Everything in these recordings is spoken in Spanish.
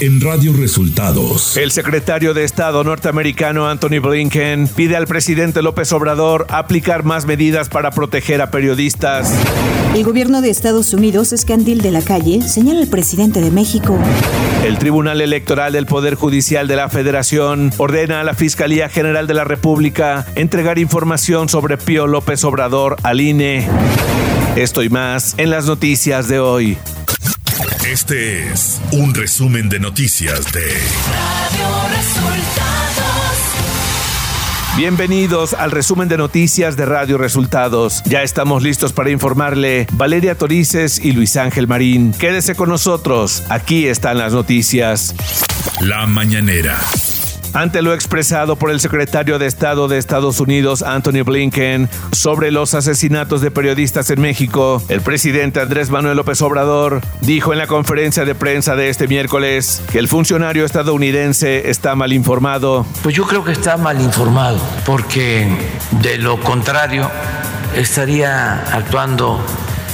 en Radio Resultados. El secretario de Estado norteamericano Anthony Blinken pide al presidente López Obrador aplicar más medidas para proteger a periodistas. El gobierno de Estados Unidos es candil de la calle, señala el presidente de México. El Tribunal Electoral del Poder Judicial de la Federación ordena a la Fiscalía General de la República entregar información sobre Pío López Obrador al INE. Esto y más en las noticias de hoy. Este es un resumen de noticias de Radio Resultados. Bienvenidos al resumen de noticias de Radio Resultados. Ya estamos listos para informarle Valeria Torices y Luis Ángel Marín. Quédese con nosotros. Aquí están las noticias. La mañanera. Ante lo expresado por el secretario de Estado de Estados Unidos, Anthony Blinken, sobre los asesinatos de periodistas en México, el presidente Andrés Manuel López Obrador dijo en la conferencia de prensa de este miércoles que el funcionario estadounidense está mal informado. Pues yo creo que está mal informado, porque de lo contrario estaría actuando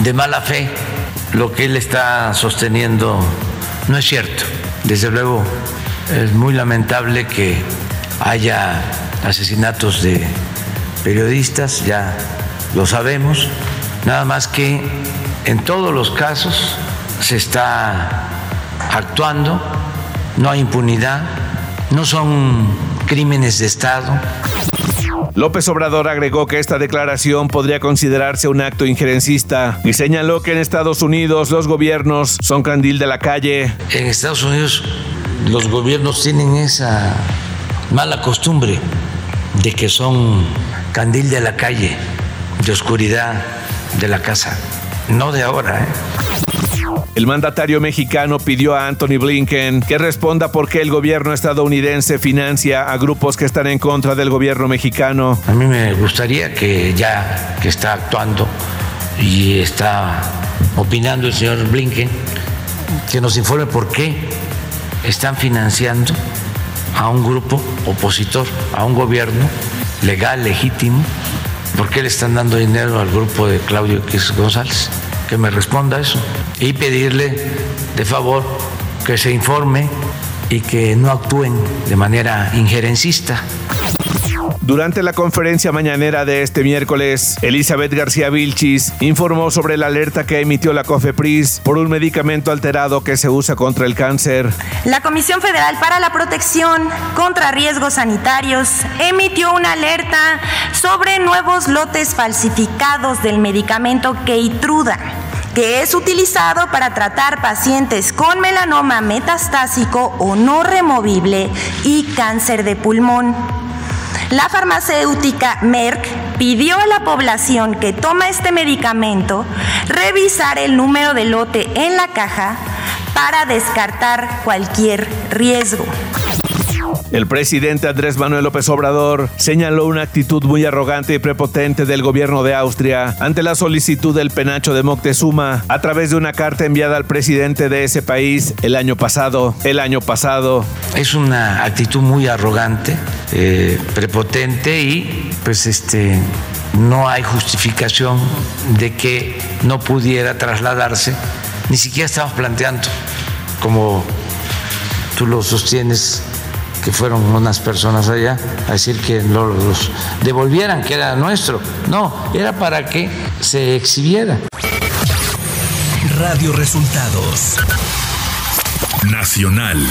de mala fe. Lo que él está sosteniendo no es cierto. Desde luego es muy lamentable que haya asesinatos de periodistas, ya lo sabemos, nada más que en todos los casos se está actuando, no hay impunidad, no son crímenes de Estado. López Obrador agregó que esta declaración podría considerarse un acto injerencista y señaló que en Estados Unidos los gobiernos son candil de la calle. En Estados Unidos los gobiernos tienen esa mala costumbre de que son candil de la calle, de oscuridad de la casa. No de ahora, ¿eh? El mandatario mexicano pidió a Anthony Blinken que responda por qué el gobierno estadounidense financia a grupos que están en contra del gobierno mexicano. A mí me gustaría que ya que está actuando y está opinando el señor Blinken, que nos informe por qué están financiando a un grupo opositor, a un gobierno legal, legítimo. ¿Por qué le están dando dinero al grupo de Claudio X González? Que me responda eso. Y pedirle de favor que se informe y que no actúen de manera injerencista. Durante la conferencia mañanera de este miércoles, Elizabeth García Vilchis informó sobre la alerta que emitió la COFEPRIS por un medicamento alterado que se usa contra el cáncer. La Comisión Federal para la Protección contra Riesgos Sanitarios emitió una alerta sobre nuevos lotes falsificados del medicamento Keytruda que es utilizado para tratar pacientes con melanoma metastásico o no removible y cáncer de pulmón. La farmacéutica Merck pidió a la población que toma este medicamento revisar el número de lote en la caja para descartar cualquier riesgo. El presidente Andrés Manuel López Obrador señaló una actitud muy arrogante y prepotente del gobierno de Austria ante la solicitud del penacho de Moctezuma a través de una carta enviada al presidente de ese país el año pasado. El año pasado. Es una actitud muy arrogante, eh, prepotente y pues este no hay justificación de que no pudiera trasladarse. Ni siquiera estamos planteando como tú lo sostienes que fueron unas personas allá a decir que los devolvieran, que era nuestro. No, era para que se exhibiera. Radio Resultados Nacional.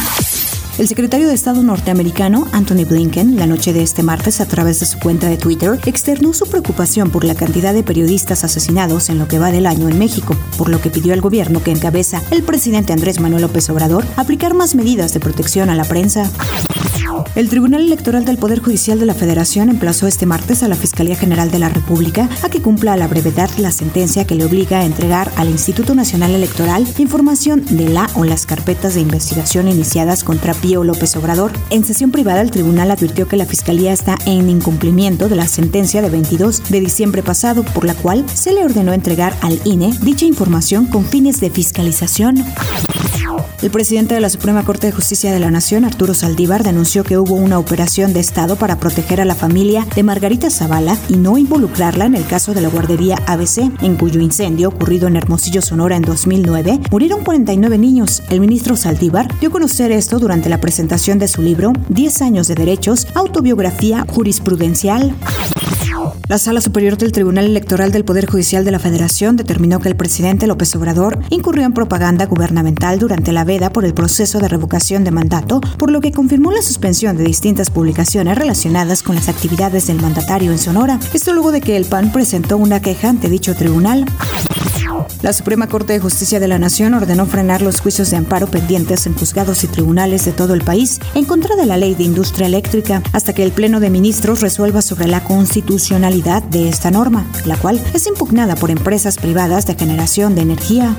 El secretario de Estado norteamericano, Anthony Blinken, la noche de este martes a través de su cuenta de Twitter, externó su preocupación por la cantidad de periodistas asesinados en lo que va del año en México, por lo que pidió al gobierno que encabeza el presidente Andrés Manuel López Obrador aplicar más medidas de protección a la prensa. El Tribunal Electoral del Poder Judicial de la Federación emplazó este martes a la Fiscalía General de la República a que cumpla a la brevedad la sentencia que le obliga a entregar al Instituto Nacional Electoral información de la o las carpetas de investigación iniciadas contra Pío López Obrador. En sesión privada, el tribunal advirtió que la Fiscalía está en incumplimiento de la sentencia de 22 de diciembre pasado, por la cual se le ordenó entregar al INE dicha información con fines de fiscalización. El presidente de la Suprema Corte de Justicia de la Nación, Arturo Saldívar, denunció que hubo una operación de Estado para proteger a la familia de Margarita Zavala y no involucrarla en el caso de la guardería ABC, en cuyo incendio ocurrido en Hermosillo, Sonora en 2009, murieron 49 niños. El ministro Saldívar dio a conocer esto durante la presentación de su libro 10 años de derechos, autobiografía jurisprudencial. La Sala Superior del Tribunal Electoral del Poder Judicial de la Federación determinó que el presidente López Obrador incurrió en propaganda gubernamental durante la veda por el proceso de revocación de mandato, por lo que confirmó la suspensión de distintas publicaciones relacionadas con las actividades del mandatario en Sonora. Esto luego de que el PAN presentó una queja ante dicho tribunal. La Suprema Corte de Justicia de la Nación ordenó frenar los juicios de amparo pendientes en juzgados y tribunales de todo el país en contra de la ley de industria eléctrica hasta que el Pleno de Ministros resuelva sobre la constitucionalidad de esta norma, la cual es impugnada por empresas privadas de generación de energía.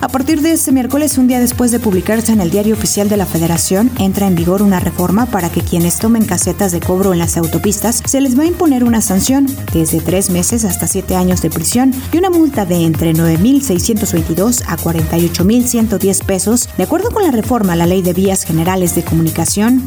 A partir de este miércoles, un día después de publicarse en el Diario Oficial de la Federación, entra en vigor una reforma para que quienes tomen casetas de cobro en las autopistas se les va a imponer una sanción desde tres meses hasta siete años de prisión y una multa de entre 9.622 a 48.110 pesos, de acuerdo con la reforma a la Ley de Vías Generales de Comunicación.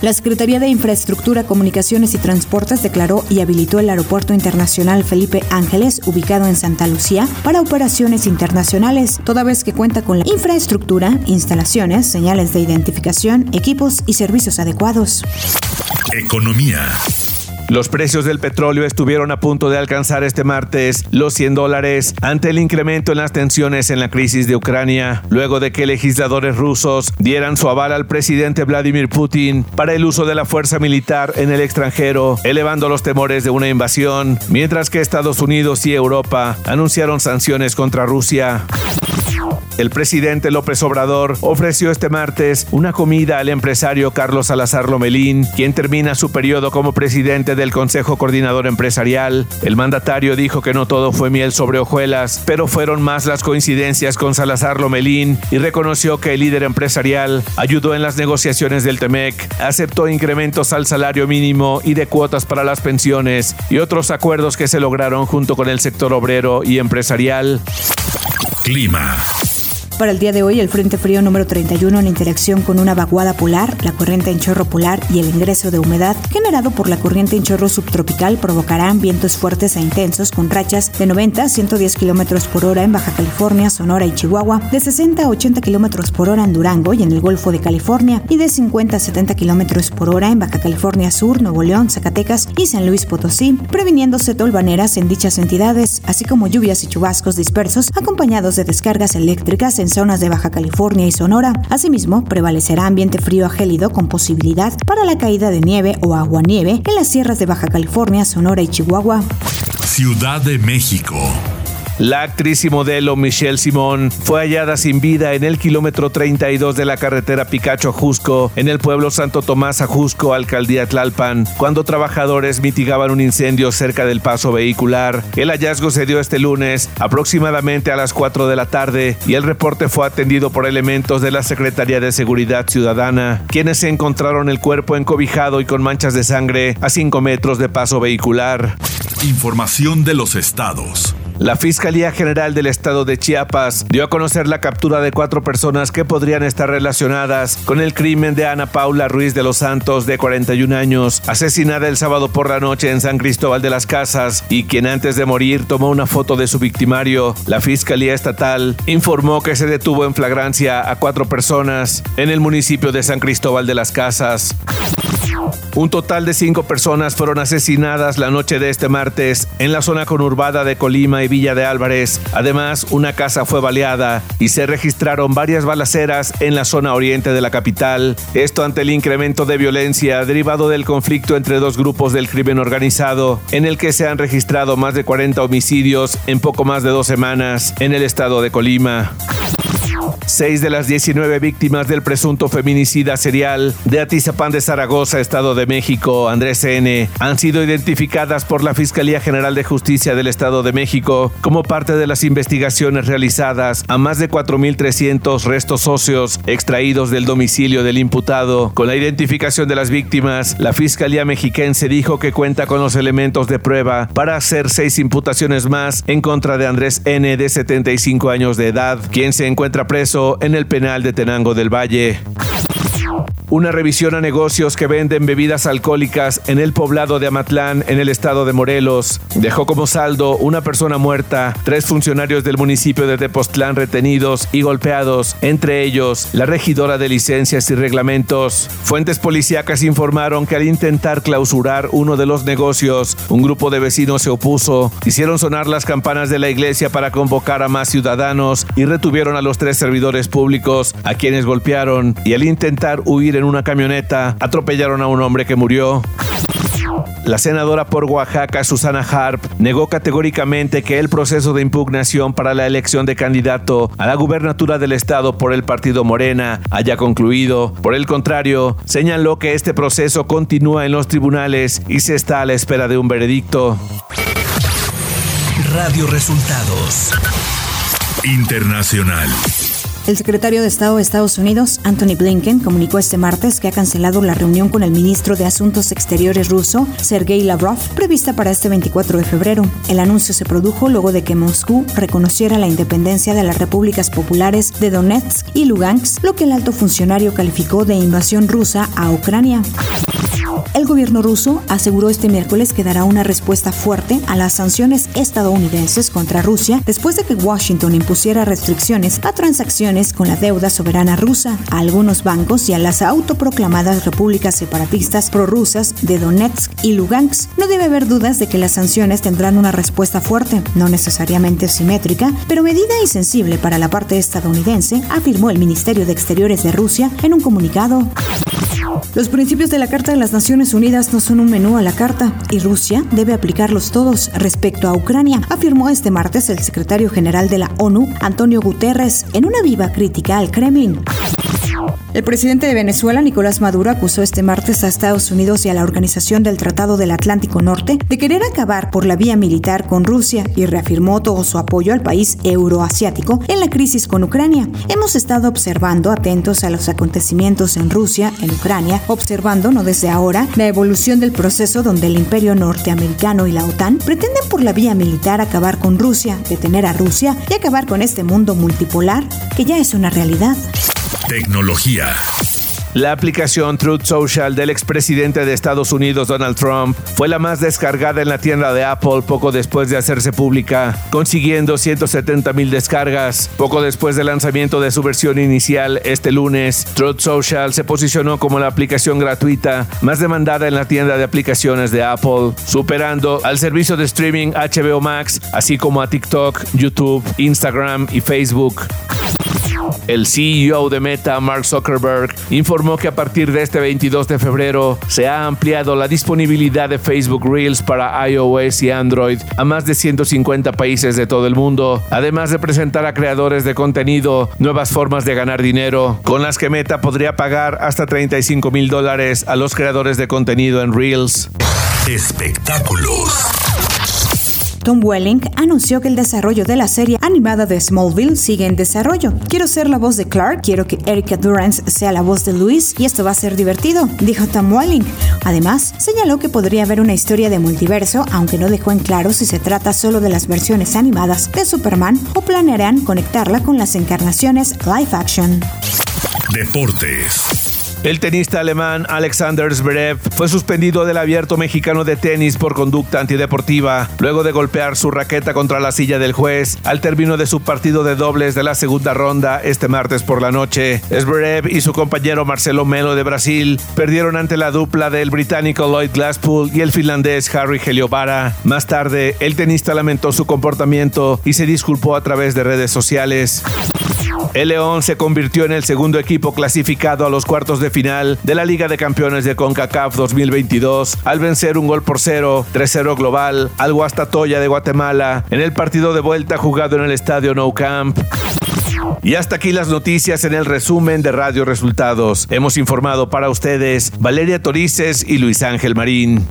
La Secretaría de Infraestructura, Comunicaciones y Transportes declaró y habilitó el Aeropuerto Internacional Felipe Ángeles, ubicado en Santa Lucía, para operaciones internacionales, toda vez que cuenta con la infraestructura, instalaciones, señales de identificación, equipos y servicios adecuados. Economía. Los precios del petróleo estuvieron a punto de alcanzar este martes los 100 dólares ante el incremento en las tensiones en la crisis de Ucrania, luego de que legisladores rusos dieran su aval al presidente Vladimir Putin para el uso de la fuerza militar en el extranjero, elevando los temores de una invasión, mientras que Estados Unidos y Europa anunciaron sanciones contra Rusia. El presidente López Obrador ofreció este martes una comida al empresario Carlos Salazar Lomelín, quien termina su periodo como presidente del Consejo Coordinador Empresarial. El mandatario dijo que no todo fue miel sobre hojuelas, pero fueron más las coincidencias con Salazar Lomelín y reconoció que el líder empresarial ayudó en las negociaciones del TEMEC, aceptó incrementos al salario mínimo y de cuotas para las pensiones y otros acuerdos que se lograron junto con el sector obrero y empresarial. Clima. Para el día de hoy, el Frente Frío número 31 en interacción con una vaguada polar, la corriente en chorro polar y el ingreso de humedad generado por la corriente en chorro subtropical provocarán vientos fuertes e intensos con rachas de 90 a 110 kilómetros por hora en Baja California, Sonora y Chihuahua, de 60 a 80 kilómetros por hora en Durango y en el Golfo de California, y de 50 a 70 kilómetros por hora en Baja California Sur, Nuevo León, Zacatecas y San Luis Potosí, previniéndose tolvaneras en dichas entidades, así como lluvias y chubascos dispersos acompañados de descargas eléctricas en zonas de Baja California y Sonora. Asimismo, prevalecerá ambiente frío a gélido con posibilidad para la caída de nieve o aguanieve en las sierras de Baja California, Sonora y Chihuahua. Ciudad de México. La actriz y modelo Michelle Simón fue hallada sin vida en el kilómetro 32 de la carretera Picacho-Jusco, en el pueblo Santo Tomás Ajusco, alcaldía Tlalpan, cuando trabajadores mitigaban un incendio cerca del paso vehicular. El hallazgo se dio este lunes, aproximadamente a las 4 de la tarde, y el reporte fue atendido por elementos de la Secretaría de Seguridad Ciudadana, quienes encontraron el cuerpo encobijado y con manchas de sangre a 5 metros de paso vehicular. Información de los estados. La Fiscalía General del Estado de Chiapas dio a conocer la captura de cuatro personas que podrían estar relacionadas con el crimen de Ana Paula Ruiz de los Santos, de 41 años, asesinada el sábado por la noche en San Cristóbal de las Casas y quien antes de morir tomó una foto de su victimario. La Fiscalía Estatal informó que se detuvo en flagrancia a cuatro personas en el municipio de San Cristóbal de las Casas. Un total de cinco personas fueron asesinadas la noche de este martes en la zona conurbada de Colima y Villa de Álvarez. Además, una casa fue baleada y se registraron varias balaceras en la zona oriente de la capital. Esto ante el incremento de violencia derivado del conflicto entre dos grupos del crimen organizado, en el que se han registrado más de 40 homicidios en poco más de dos semanas en el estado de Colima. Seis de las 19 víctimas del presunto feminicida serial de Atizapán de Zaragoza, Estado de México, Andrés N., han sido identificadas por la Fiscalía General de Justicia del Estado de México como parte de las investigaciones realizadas a más de 4.300 restos óseos extraídos del domicilio del imputado. Con la identificación de las víctimas, la Fiscalía Mexiquense dijo que cuenta con los elementos de prueba para hacer seis imputaciones más en contra de Andrés N., de 75 años de edad, quien se encuentra preso en el penal de Tenango del Valle. Una revisión a negocios que venden bebidas alcohólicas en el poblado de Amatlán, en el estado de Morelos, dejó como saldo una persona muerta, tres funcionarios del municipio de Tepoztlán retenidos y golpeados, entre ellos la regidora de licencias y reglamentos. Fuentes policíacas informaron que al intentar clausurar uno de los negocios, un grupo de vecinos se opuso, hicieron sonar las campanas de la iglesia para convocar a más ciudadanos y retuvieron a los tres servidores públicos, a quienes golpearon, y al intentar huir en una camioneta, atropellaron a un hombre que murió. La senadora por Oaxaca, Susana Harp, negó categóricamente que el proceso de impugnación para la elección de candidato a la gubernatura del estado por el partido Morena haya concluido. Por el contrario, señaló que este proceso continúa en los tribunales y se está a la espera de un veredicto. Radio Resultados Internacional. El secretario de Estado de Estados Unidos, Anthony Blinken, comunicó este martes que ha cancelado la reunión con el ministro de Asuntos Exteriores ruso, Sergei Lavrov, prevista para este 24 de febrero. El anuncio se produjo luego de que Moscú reconociera la independencia de las repúblicas populares de Donetsk y Lugansk, lo que el alto funcionario calificó de invasión rusa a Ucrania. El gobierno ruso aseguró este miércoles que dará una respuesta fuerte a las sanciones estadounidenses contra Rusia después de que Washington impusiera restricciones a transacciones con la deuda soberana rusa, a algunos bancos y a las autoproclamadas repúblicas separatistas prorrusas de Donetsk y Lugansk. No debe haber dudas de que las sanciones tendrán una respuesta fuerte, no necesariamente simétrica, pero medida y sensible para la parte estadounidense, afirmó el Ministerio de Exteriores de Rusia en un comunicado. Los principios de la Carta de las Naciones Unidas no son un menú a la carta y Rusia debe aplicarlos todos respecto a Ucrania, afirmó este martes el secretario general de la ONU, Antonio Guterres, en una viva crítica al Kremlin. El presidente de Venezuela, Nicolás Maduro, acusó este martes a Estados Unidos y a la Organización del Tratado del Atlántico Norte de querer acabar por la vía militar con Rusia y reafirmó todo su apoyo al país euroasiático en la crisis con Ucrania. Hemos estado observando atentos a los acontecimientos en Rusia, en Ucrania, observando, no desde ahora, la evolución del proceso donde el imperio norteamericano y la OTAN pretenden por la vía militar acabar con Rusia, detener a Rusia y acabar con este mundo multipolar que ya es una realidad. Tecnología. La aplicación Truth Social del expresidente de Estados Unidos Donald Trump fue la más descargada en la tienda de Apple poco después de hacerse pública, consiguiendo 170 mil descargas. Poco después del lanzamiento de su versión inicial este lunes, Truth Social se posicionó como la aplicación gratuita más demandada en la tienda de aplicaciones de Apple, superando al servicio de streaming HBO Max, así como a TikTok, YouTube, Instagram y Facebook. El CEO de Meta, Mark Zuckerberg, informó que a partir de este 22 de febrero se ha ampliado la disponibilidad de Facebook Reels para iOS y Android a más de 150 países de todo el mundo, además de presentar a creadores de contenido nuevas formas de ganar dinero, con las que Meta podría pagar hasta 35 mil dólares a los creadores de contenido en Reels. Espectáculos. Tom Welling anunció que el desarrollo de la serie animada de Smallville sigue en desarrollo. Quiero ser la voz de Clark, quiero que Erika Durance sea la voz de Luis y esto va a ser divertido, dijo Tom Welling. Además, señaló que podría haber una historia de multiverso, aunque no dejó en claro si se trata solo de las versiones animadas de Superman o planearán conectarla con las encarnaciones live action. Deportes. El tenista alemán Alexander Zverev fue suspendido del abierto mexicano de tenis por conducta antideportiva, luego de golpear su raqueta contra la silla del juez al término de su partido de dobles de la segunda ronda este martes por la noche. Zverev y su compañero Marcelo Melo de Brasil perdieron ante la dupla del británico Lloyd Glasspool y el finlandés Harry Heliobara. Más tarde, el tenista lamentó su comportamiento y se disculpó a través de redes sociales. El León se convirtió en el segundo equipo clasificado a los cuartos de final de la Liga de Campeones de CONCACAF 2022 al vencer un gol por cero, 3-0 global al Guastatoya de Guatemala en el partido de vuelta jugado en el estadio Nou Camp. Y hasta aquí las noticias en el resumen de Radio Resultados. Hemos informado para ustedes Valeria Torices y Luis Ángel Marín.